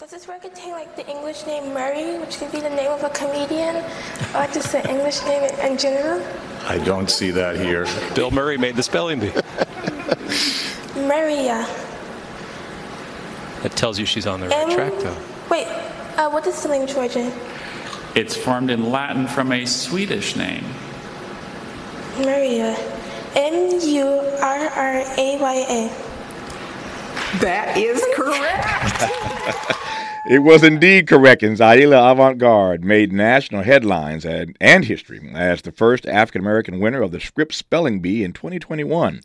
Does this word contain like the English name Murray, which could be the name of a comedian, or just the English name in general? I don't see that here. Bill Murray made the spelling bee. Murraya. That tells you she's on the right M- track, though. Wait, uh, what is the language origin? It's formed in Latin from a Swedish name. Murraya. M U R R A Y A. That is correct. It was indeed correct, and Zaila Avant-Garde made national headlines and, and history as the first African American winner of the Scripps Spelling Bee in 2021.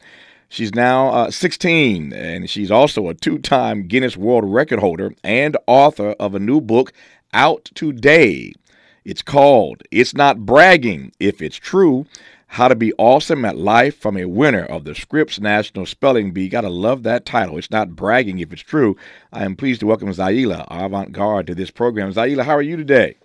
She's now uh, 16, and she's also a two-time Guinness World Record holder and author of a new book out today. It's called "It's Not Bragging If It's True." How to Be Awesome at Life from a winner of the Scripps National Spelling Bee. Gotta love that title. It's not bragging if it's true. I am pleased to welcome Zaila Avant Garde to this program. Zaila, how are you today?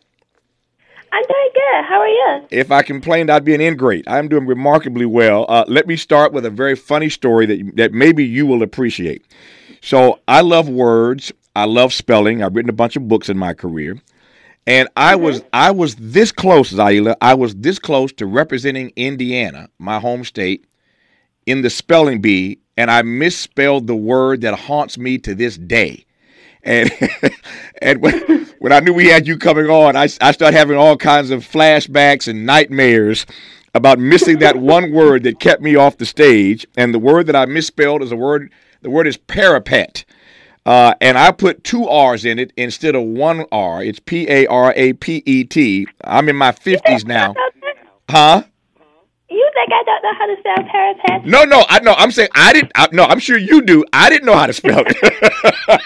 I'm doing good. How are you? If I complained, I'd be an ingrate. I'm doing remarkably well. Uh, let me start with a very funny story that, that maybe you will appreciate. So, I love words, I love spelling. I've written a bunch of books in my career. And I Mm-hmm. was I was this close, Zaila. I was this close to representing Indiana, my home state, in the spelling bee, and I misspelled the word that haunts me to this day. And and when, when I knew we had you coming on, I, I started having all kinds of flashbacks and nightmares about missing that one word that kept me off the stage. And the word that I misspelled is a word. The word is parapet. Uh, and I put two R's in it instead of one R. It's P A R A P E T. I'm in my 50s now. Huh? You think I don't know how to spell parapet? No, no, I know. I'm saying I didn't. I, no, I'm sure you do. I didn't know how to spell it.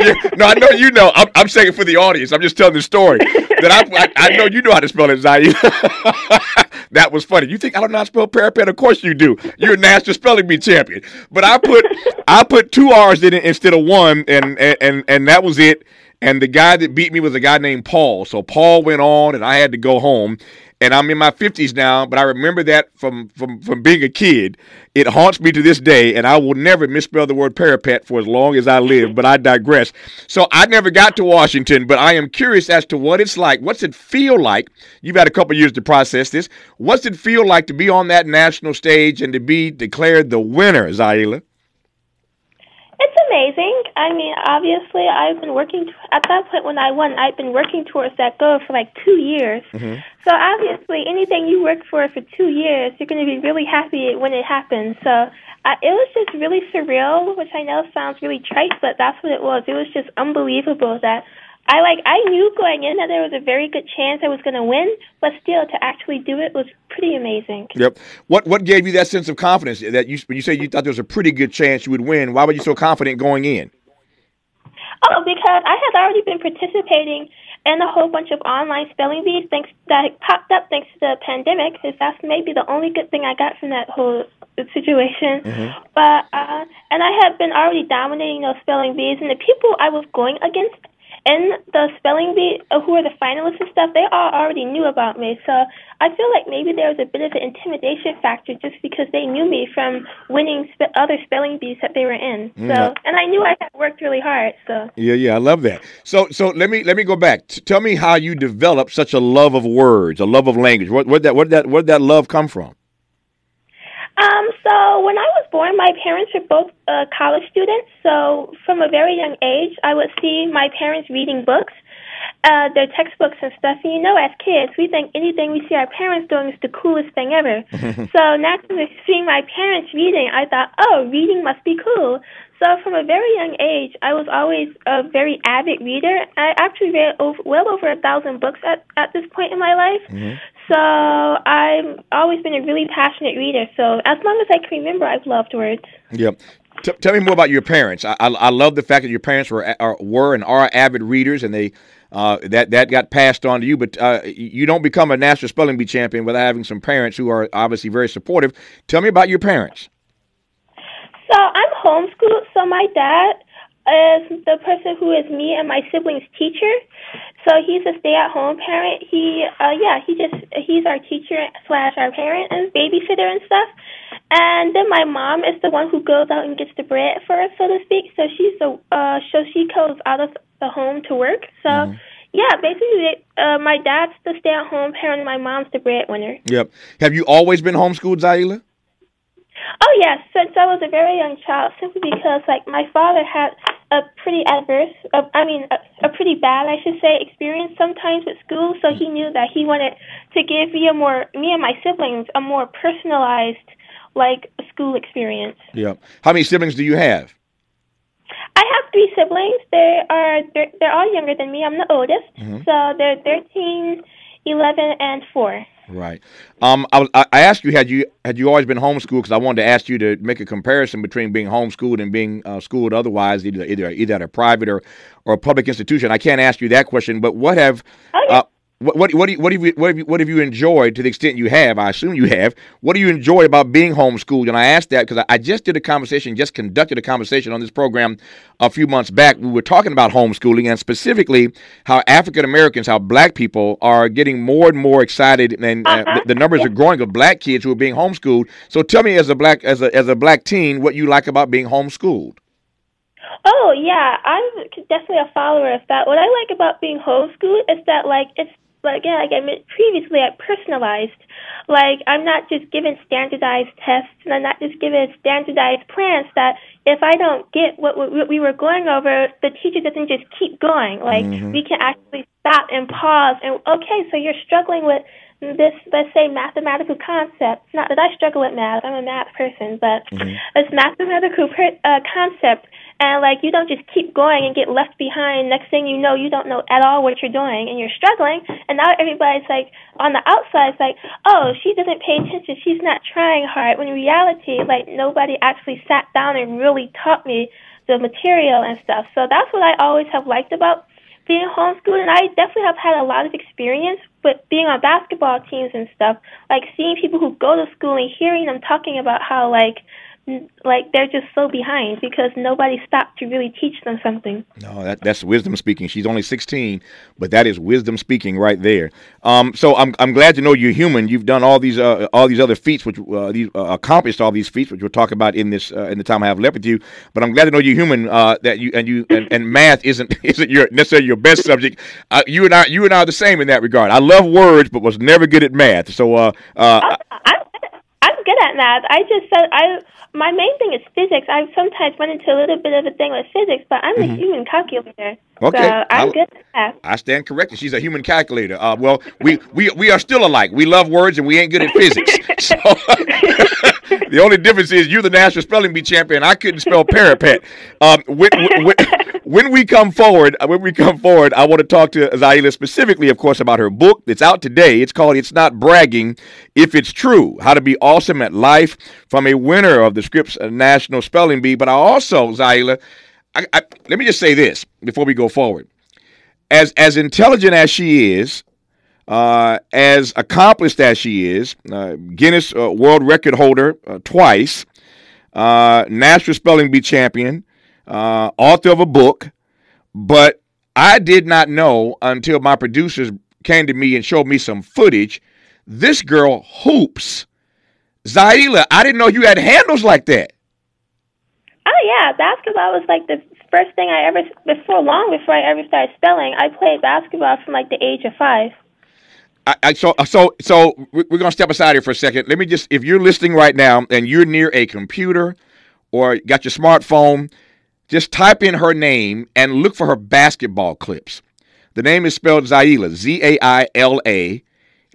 Yeah, no, I know you know. I'm, I'm saying it for the audience. I'm just telling the story that I, I, I know you know how to spell it, Zaila. that was funny. You think I don't know how to spell parapet? Of course you do. You're a national spelling bee champion. But I put I put two R's in it instead of one, and and and, and that was it. And the guy that beat me was a guy named Paul. So Paul went on, and I had to go home. And I'm in my 50s now, but I remember that from, from, from being a kid. It haunts me to this day, and I will never misspell the word parapet for as long as I live, but I digress. So I never got to Washington, but I am curious as to what it's like. What's it feel like? You've had a couple years to process this. What's it feel like to be on that national stage and to be declared the winner, Zaila? It's amazing. I mean, obviously, I've been working t- at that point when I won. I've been working towards that goal for like two years. So obviously, anything you work for for two years, you're going to be really happy when it happens. So uh, it was just really surreal, which I know sounds really trite, but that's what it was. It was just unbelievable that I like. I knew going in that there was a very good chance I was going to win, but still to actually do it was pretty amazing. Yep. What what gave you that sense of confidence that you when you say you thought there was a pretty good chance you would win? Why were you so confident going in? Oh, because I had already been participating in a whole bunch of online spelling bees thanks that popped up thanks to the pandemic. Because that's maybe the only good thing I got from that whole situation. But uh, and I had been already dominating those spelling bees, and the people I was going against in the spelling bee, uh, who were the finalists and stuff, they all already knew about me. So I feel like maybe there was a bit of an intimidation factor just because they knew me from winning spe- other spelling bees that they were in. So, Mm. and I knew I had worked really hard. So. Yeah, yeah, I love that. So, so let me let me go back. T- tell me how you developed such a love of words, a love of language. What where that where that where that love come from? Um, so when I was born, my parents were both uh, college students. So from a very young age, I would see my parents reading books, uh, their textbooks and stuff. And you know, as kids, we think anything we see our parents doing is the coolest thing ever. so naturally, seeing my parents reading, I thought, oh, reading must be cool. So from a very young age, I was always a very avid reader. I actually read over, well over a thousand books at, at this point in my life. So I've always been a really passionate reader. So as long as I can remember, I've loved words. Yep. T- tell me more about your parents. I, I I love the fact that your parents were are, were and are avid readers, and they uh, that that got passed on to you. But uh, you don't become a national spelling bee champion without having some parents who are obviously very supportive. Tell me about your parents. So I'm homeschooled. So my dad is the person who is me and my siblings' teacher. So he's a stay-at-home parent. He, uh, yeah, he just he's our teacher slash our parent and babysitter and stuff. And then my mom is the one who goes out and gets the bread for us, so to speak. So she's the uh, so she goes out of the home to work. So yeah, basically, uh, my dad's the stay-at-home parent. My mom's the breadwinner. Yep. Have you always been homeschooled, Zaila? Oh yes, since I was a very young child, simply because like my father had a pretty adverse, uh, I mean, a, a pretty bad, I should say, experience sometimes with school. So he knew that he wanted to give me a more, me and my siblings, a more personalized like school experience. Yeah. How many siblings do you have? I have three siblings. They are they're, they're all younger than me. I'm the oldest, so they're thirteen, eleven, and four. Right. Um, I, I asked you had you had you always been homeschooled because I wanted to ask you to make a comparison between being homeschooled and being uh, schooled otherwise, either either either at a private or or a public institution. I can't ask you that question, but what have Oh, uh, what what what, do you, what have you what have you what have you enjoyed to the extent you have? I assume you have. What do you enjoy about being homeschooled? And I asked that because I, I just did a conversation, just conducted a conversation on this program a few months back. We were talking about homeschooling and specifically how African Americans, how Black people are getting more and more excited, and uh, Uh-huh. the, the numbers are growing of Black kids who are being homeschooled. So tell me, as a black as a as a Black teen, what you like about being homeschooled? Oh yeah, I'm definitely a follower of that. What I like about being homeschooled is that like it's like again, like I meant previously, I personalized. Like I'm not just given standardized tests, and I'm not just given standardized plans. That if I don't get what we, what we were going over, the teacher doesn't just keep going. Like we can actually stop and pause and okay, so you're struggling with this, let's say, mathematical concept. Not that I struggle with math; I'm a math person, but this mathematical per, uh, concept, and like you don't just keep going and get left behind. Next thing you know, you don't know at all what you're doing, and you're struggling. And now everybody's like on the outside, it's like, oh, she doesn't pay attention. She's not trying hard. When in reality, like nobody actually sat down and really taught me the material and stuff. So that's what I always have liked about being homeschooled, and I definitely have had a lot of experience with being on basketball teams and stuff. Like seeing people who go to school and hearing them talking about how like like they're just so behind because nobody stopped to really teach them something. No, that, that's wisdom speaking. She's only 16, but that is wisdom speaking right there. Um, so I'm, I'm glad to know you're human. You've done all these uh, all these other feats, which uh, these uh, accomplished all these feats, which we'll talk about in this uh, in the time I have left with you. But I'm glad to know you're human. Uh, that you and you and, and math isn't isn't your necessarily your best subject. Uh, you and I you and I are the same in that regard. I love words, but was never good at math. So uh, uh, I'm I'm good at math. I just said I my main thing is physics. I sometimes run into a little bit of a thing with physics, but I'm a mm-hmm. human calculator. Okay. So I'm I- good. I stand corrected. She's a human calculator. Uh, well, we, we we are still alike. We love words and we ain't good at physics. So the only difference is you're the national spelling bee champion. I couldn't spell parapet. Um, when, when, when we come forward, uh, when we come forward, I want to talk to Zaila specifically, of course, about her book that's out today. It's called "It's Not Bragging If It's True: How to Be Awesome at Life" from a winner of the Scripps uh, National Spelling Bee. But I also, Zaila, I, I, let me just say this before we go forward as as intelligent as she is, uh, as accomplished as she is, uh, Guinness uh, World Record holder uh, twice, uh, National Spelling Bee champion, uh, author of a book, but I did not know until my producers came to me and showed me some footage. This girl hoops. Zaila, I didn't know you had handles like that. Oh yeah, basketball was like the first thing I ever before long before I ever started spelling. I played basketball from like the age of five. I, I, so uh, so so we- we're gonna step aside here for a second. Let me just if you're listening right now and you're near a computer or got your smartphone, just type in her name and look for her basketball clips. The name is spelled Zaila, Z A I L A.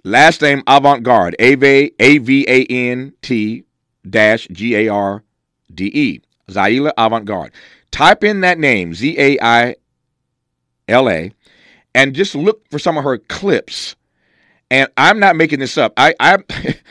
Last name Avant Garde, A V A V A N T dash G A R D E. Zaila Avant Garde. Type in that name, Z A I L A, and just look for some of her clips and I'm not making this up. I, I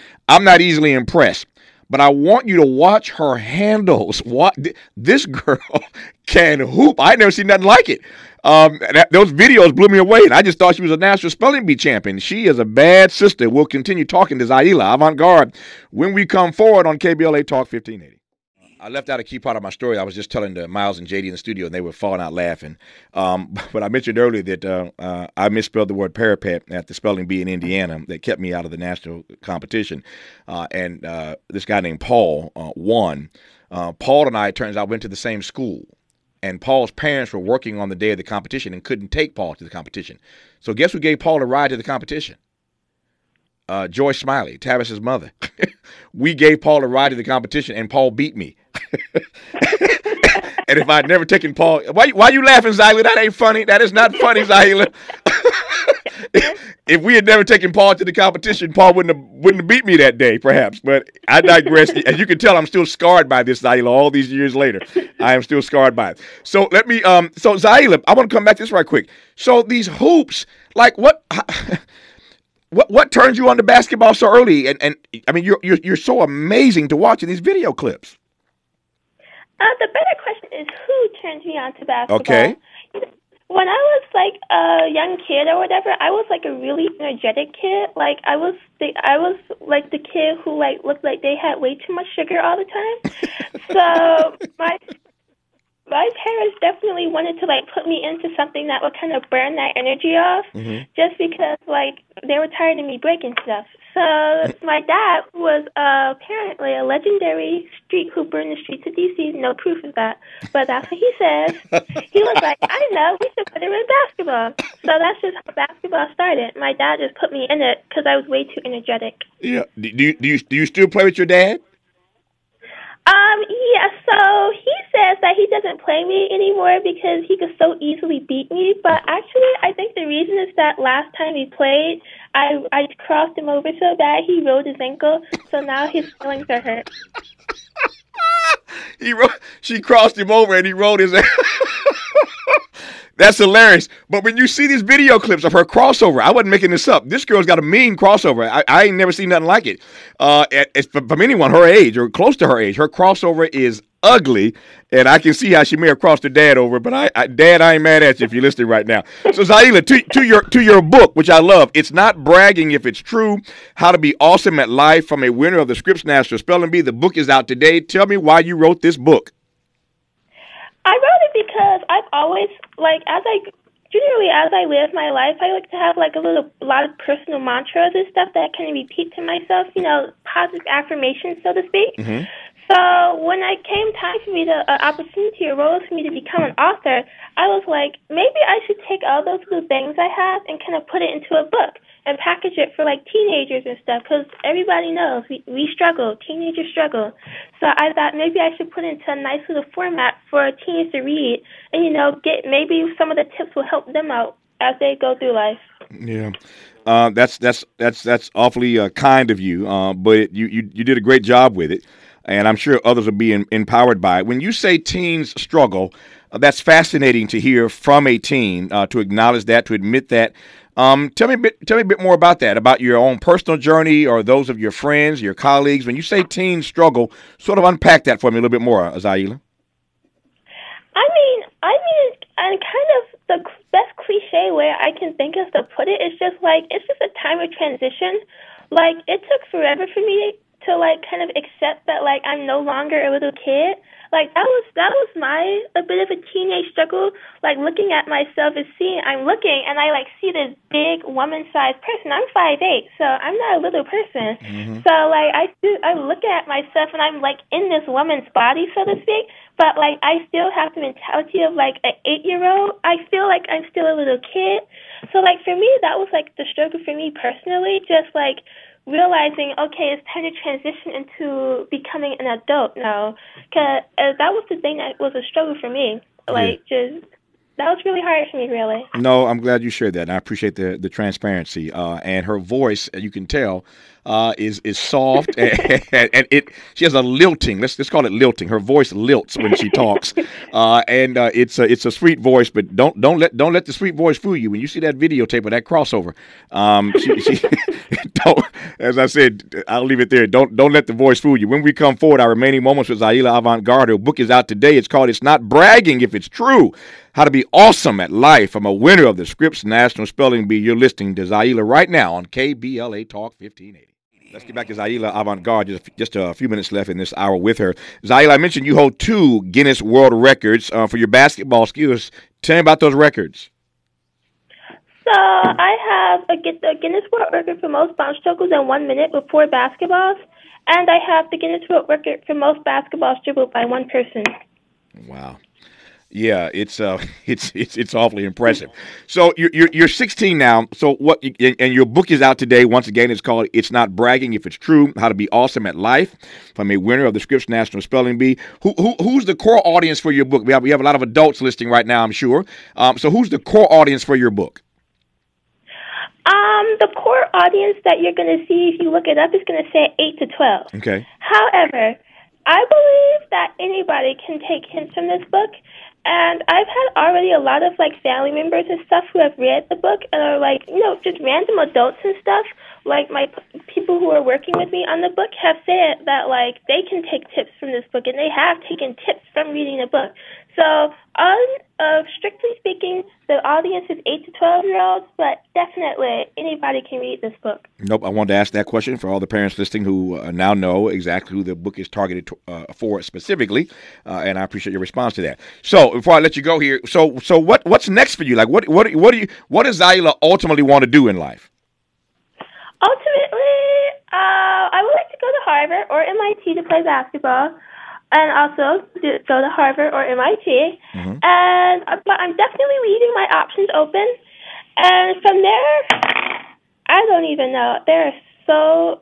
I'm not easily impressed, but I want you to watch her handles. What this girl can hoop. I never seen nothing like it. Um, that, those videos blew me away, and I just thought she was a national spelling bee champion. She is a bad sister. We'll continue talking to Zaila Avant Garde when we come forward on KBLA Talk 1580. I left out a key part of my story. I was just telling to Miles and JD in the studio, and they were falling out laughing. Um, but I mentioned earlier that uh, uh, I misspelled the word parapet at the spelling bee in Indiana that kept me out of the national competition. Uh, and uh, this guy named Paul uh, won. Uh, Paul and I, it turns out, went to the same school. And Paul's parents were working on the day of the competition and couldn't take Paul to the competition. So guess who gave Paul a ride to the competition? uh, Joyce Smiley, Tavis's mother. we gave Paul a ride to the competition, and Paul beat me. and if I'd never taken Paul, why why you laughing, Zaila? That ain't funny. That is not funny, Zaila. if we had never taken Paul to the competition, Paul wouldn't have wouldn't have beat me that day, perhaps. But I digress. As you can tell, I'm still scarred by this, Zaila. All these years later, I am still scarred by it. So let me. Um. So Zaila, I want to come back to this right quick. So these hoops, like what? what what turns you on to basketball so early? And and I mean, you're you're you're so amazing to watch in these video clips. Uh, the better question is who turns me on to basketball? Okay. When I was like a young kid or whatever, I was like a really energetic kid. Like I was the I was like the kid who like looked like they had way too much sugar all the time. so my my parents definitely wanted to like put me into something that would kind of burn that energy off just because like they were tired of me breaking stuff. So my dad was uh, apparently a legendary street hooper in the streets of DC. No proof of that, but that's what he says. He was like, I know, we should put him in basketball. So that's just how basketball started. My dad just put me in it because I was way too energetic. Yeah. Do do you do you, do you still play with your dad? Um, yeah, so he says that he doesn't play me anymore because he could so easily beat me. But actually, I think the reason is that last time he played, I I crossed him over so bad he rolled his ankle, so now his feelings are hurt. He ro- she crossed him over and he rolled his. That's hilarious. But when you see these video clips of her crossover, I wasn't making this up. This girl's got a mean crossover. I, I ain't never seen nothing like it. Uh, from anyone her age or close to her age. Her crossover is ugly, and I can see how she may have crossed her dad over. But I, I Dad, I ain't mad at you if you're listening right now. So Zaila, to, to your to your book, which I love. It's not bragging if it's true. How to be awesome at life from a winner of the Scripps National Spelling Bee. The book is out today. Tell me why you wrote this book. I wrote it because I've always like as I generally as I live my life, I like to have like a little a lot of personal mantras and stuff that I can repeat to myself. You know, positive affirmations, so to speak. Mm-hmm. So when I came time for me to an opportunity arose for me to become an author, I was like, maybe I should take all those little things I have and kind of put it into a book and package it for like teenagers and stuff because everybody knows we, we struggle, teenagers struggle. So I thought maybe I should put it into a nice little format for teens to read and you know get maybe some of the tips will help them out as they go through life. Yeah. Uh, that's that's that's that's awfully uh, kind of you, uh, but you, you you did a great job with it, and I'm sure others will be in, empowered by it. When you say teens struggle, uh, that's fascinating to hear from a teen uh, to acknowledge that, to admit that. Um, tell me a bit. Tell me a bit more about that, about your own personal journey or those of your friends, your colleagues. When you say teens struggle, sort of unpack that for me a little bit more, Zaila. I mean, I mean, and kind of the best cliche way I can think of to put it is just like it's just a time of transition. Like it took forever for me to like kind of accept that like I'm no longer a little kid. Like that was that was my a bit of a teenage struggle. Like looking at myself and seeing I'm looking and I like see this big woman sized person. I'm five eight, so I'm not a little person. Mm-hmm. So like I do I look at myself and I'm like in this woman's body, so to speak. But like I still have the mentality of like an eight year old. I feel like I'm still a little kid. So like for me that was like the struggle for me personally, just like realizing okay, it's time to transition into becoming an adult now. Cause uh, that was the thing that was a struggle for me. Like just that was really hard for me, really. No, I'm glad you shared that. And I appreciate the the transparency. Uh, and her voice, you can tell, uh, is is soft and, and it. She has a lilting. Let's let's call it lilting. Her voice lilts when she talks, uh, and uh, it's a it's a sweet voice. But don't don't let don't let the sweet voice fool you. When you see that videotape of that crossover, um, she, she As I said, I'll leave it there. Don't don't let the voice fool you. When we come forward, our remaining moments with Zaila Avant Garde. Her book is out today. It's called "It's Not Bragging If It's True." How to be awesome at life. I'm a winner of the Scripps National Spelling Bee. You're listening to Zaila right now on KBLA Talk 1580. Let's get back to Zaila Avant Garde. Just, just a few minutes left in this hour with her. Zaila, I mentioned you hold two Guinness World Records uh, for your basketball skills. Tell me about those records. So I have a, Guinness World Record for most bounce juggles in one minute with four basketballs, and I have the Guinness World Record for most basketballs dribbled by one person. Wow. Yeah, it's uh, it's it's it's awfully impressive. So you're you're, you're 16 now. So what? And your book is out today. Once again, it's called "It's Not Bragging If It's True: How to Be Awesome at Life" from a winner of the Scripps National Spelling Bee. Who, who who's the core audience for your book? We have we have a lot of adults listening right now, I'm sure. Um, so who's the core audience for your book? Um, the core audience that you're going to see if you look it up is going to say 8 to 12. Okay. However, I believe that anybody can take hints from this book. And I've had already a lot of like family members and stuff who have read the book and are like, you know, just random adults and stuff. Like my p- people who are working with me on the book have said that like they can take tips from this book and they have taken tips from reading the book. So, on uh, strictly speaking, the audience is eight to twelve year olds, but definitely anybody can read this book. Nope. I wanted to ask that question for all the parents listening who uh, now know exactly who the book is targeted to, uh, for specifically, uh, and I appreciate your response to that. So before I let you go here, so so what what's next for you? Like what what what do you what does Zaila ultimately want to do in life? Ultimately, uh, I would like to go to Harvard or MIT to play basketball, and also go to Harvard or MIT. And uh, but I'm definitely leaving my options open. And from there, I don't even know. There are so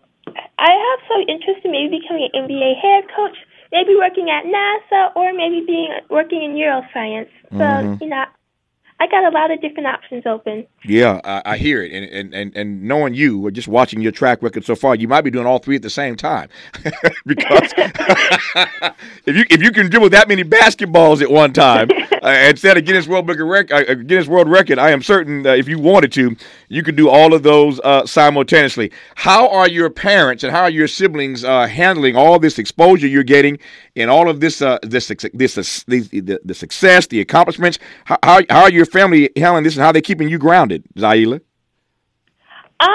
I have some interest in maybe becoming an NBA head coach, maybe working at NASA, or maybe being working in neuroscience. So you know, I got a lot of different options open. Yeah, I, I hear it, and, and and and knowing you or just watching your track record so far, you might be doing all three at the same time. because if you if you can dribble that many basketballs at one time, uh, instead of Guinness World Book of Rec- uh, Guinness World Record, I am certain uh, if you wanted to, you could do all of those uh, simultaneously. How are your parents and how are your siblings uh, handling all this exposure you're getting and all of this uh, this this uh, the, the, the success, the accomplishments? How, how how are your family Helen, this and how they're they keeping you grounded, Zaila? Um,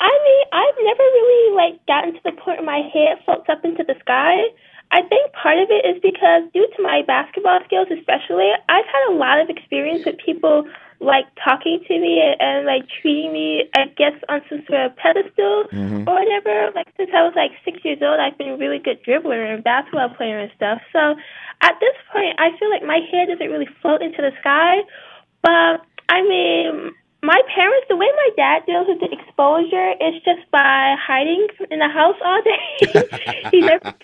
I mean, I've never really like gotten to the point where my head floats up into the sky. I think part of it is because due to my basketball skills, especially, I've had a lot of experience with people like talking to me and, and like treating me, I guess, on some sort of pedestal or whatever. Like since I was like six years old, I've been a really good dribbler and basketball player and stuff. So at this point, I feel like my head doesn't really float into the sky. But I mean, my parents, the way my dad deals with the exposure is just by hiding in the house all day. he never,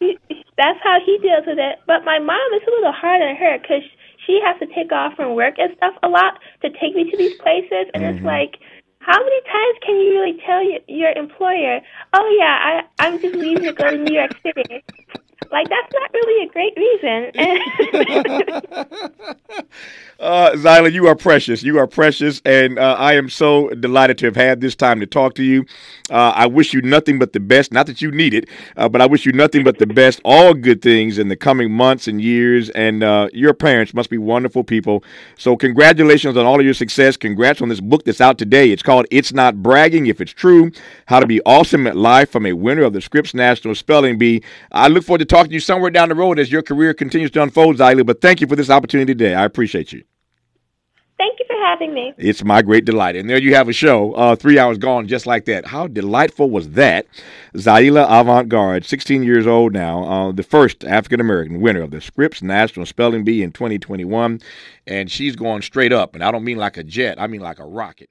he, that's how he deals with it. But my mom is a little harder on her because she has to take off from work and stuff a lot to take me to these places, and it's mm-hmm. like. How many times can you really tell your, your employer, "Oh yeah, I I'm just leaving to go to New York City"? Like that's not really a great reason. Uh, Zaila, you are precious. You are precious, and uh, I am so delighted to have had this time to talk to you. Uh, I wish you nothing but the best. Not that you need it, uh, but I wish you nothing but the best. All good things in the coming months and years. And uh, your parents must be wonderful people. So congratulations on all of your success. Congrats on this book that's out today. It's called "It's Not Bragging If It's True: How to Be Awesome at Life" from a winner of the Scripps National Spelling Bee. I look forward to talking to you somewhere down the road as your career continues to unfold, Zaila. But thank you for this opportunity today. I appreciate you. Thank you for having me. It's my great delight. And there you have a show, uh, three hours gone just like that. How delightful was that? Zaila Avant Garde, 16 years old now, uh, the first African American winner of the Scripps National Spelling Bee in 2021. And she's going straight up. And I don't mean like a jet, I mean like a rocket.